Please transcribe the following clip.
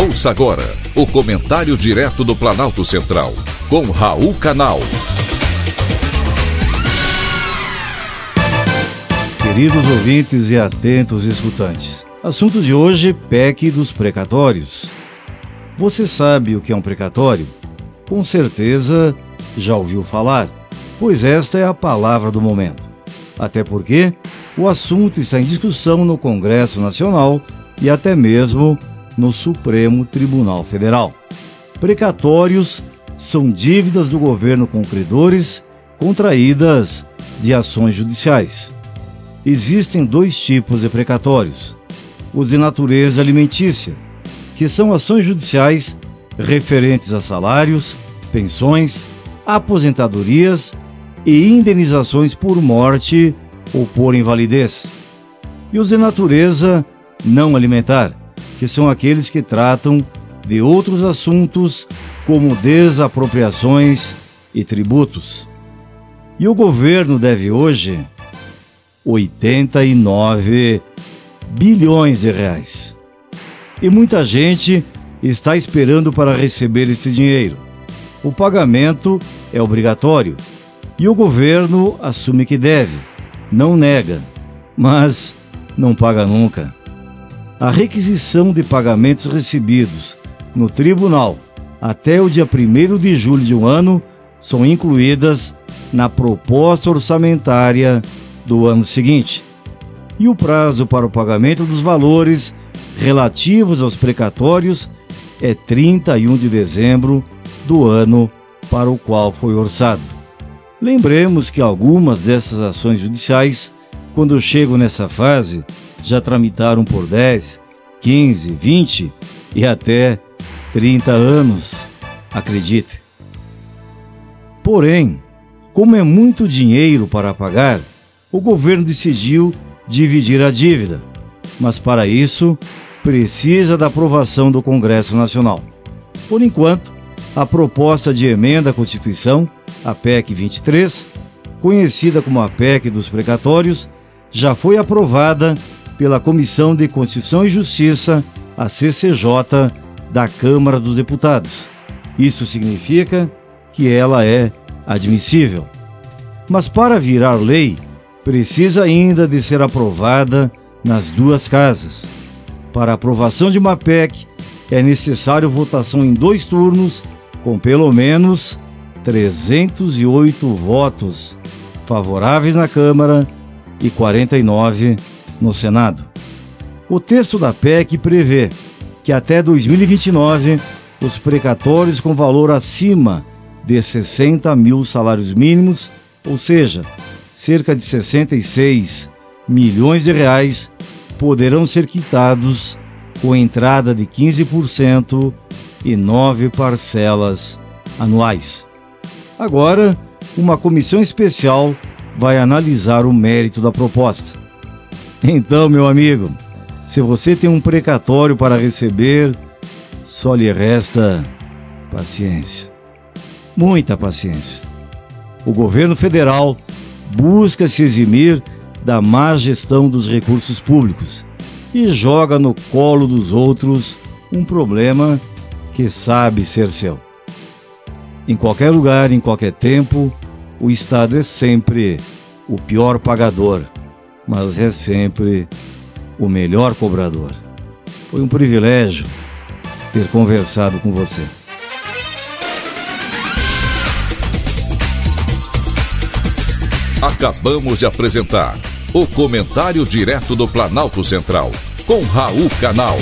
Ouça agora o comentário direto do Planalto Central, com Raul Canal. Queridos ouvintes e atentos escutantes, assunto de hoje: PEC dos precatórios. Você sabe o que é um precatório? Com certeza já ouviu falar, pois esta é a palavra do momento. Até porque o assunto está em discussão no Congresso Nacional e até mesmo no Supremo Tribunal Federal. Precatórios são dívidas do governo com credores contraídas de ações judiciais. Existem dois tipos de precatórios: os de natureza alimentícia, que são ações judiciais referentes a salários, pensões, aposentadorias e indenizações por morte ou por invalidez. E os de natureza não alimentar, que são aqueles que tratam de outros assuntos como desapropriações e tributos. E o governo deve hoje 89 bilhões de reais. E muita gente está esperando para receber esse dinheiro. O pagamento é obrigatório e o governo assume que deve, não nega, mas não paga nunca a requisição de pagamentos recebidos no tribunal até o dia 1 de julho de um ano são incluídas na proposta orçamentária do ano seguinte. E o prazo para o pagamento dos valores relativos aos precatórios é 31 de dezembro do ano para o qual foi orçado. Lembremos que algumas dessas ações judiciais, quando chegam nessa fase, já tramitaram por 10, 15, 20 e até 30 anos, acredite. Porém, como é muito dinheiro para pagar, o governo decidiu dividir a dívida, mas para isso precisa da aprovação do Congresso Nacional. Por enquanto, a proposta de emenda à Constituição, a PEC 23, conhecida como a PEC dos precatórios, já foi aprovada pela Comissão de Constituição e Justiça, a CCJ, da Câmara dos Deputados. Isso significa que ela é admissível. Mas para virar lei, precisa ainda de ser aprovada nas duas casas. Para aprovação de uma PEC, é necessário votação em dois turnos, com pelo menos 308 votos favoráveis na Câmara e 49 no Senado. O texto da PEC prevê que até 2029 os precatórios com valor acima de 60 mil salários mínimos, ou seja, cerca de 66 milhões de reais, poderão ser quitados com entrada de 15% e nove parcelas anuais. Agora, uma comissão especial vai analisar o mérito da proposta. Então, meu amigo, se você tem um precatório para receber, só lhe resta paciência. Muita paciência. O governo federal busca se eximir da má gestão dos recursos públicos e joga no colo dos outros um problema que sabe ser seu. Em qualquer lugar, em qualquer tempo, o Estado é sempre o pior pagador mas é sempre o melhor cobrador. Foi um privilégio ter conversado com você. Acabamos de apresentar o Comentário Direto do Planalto Central, com Raul Canal.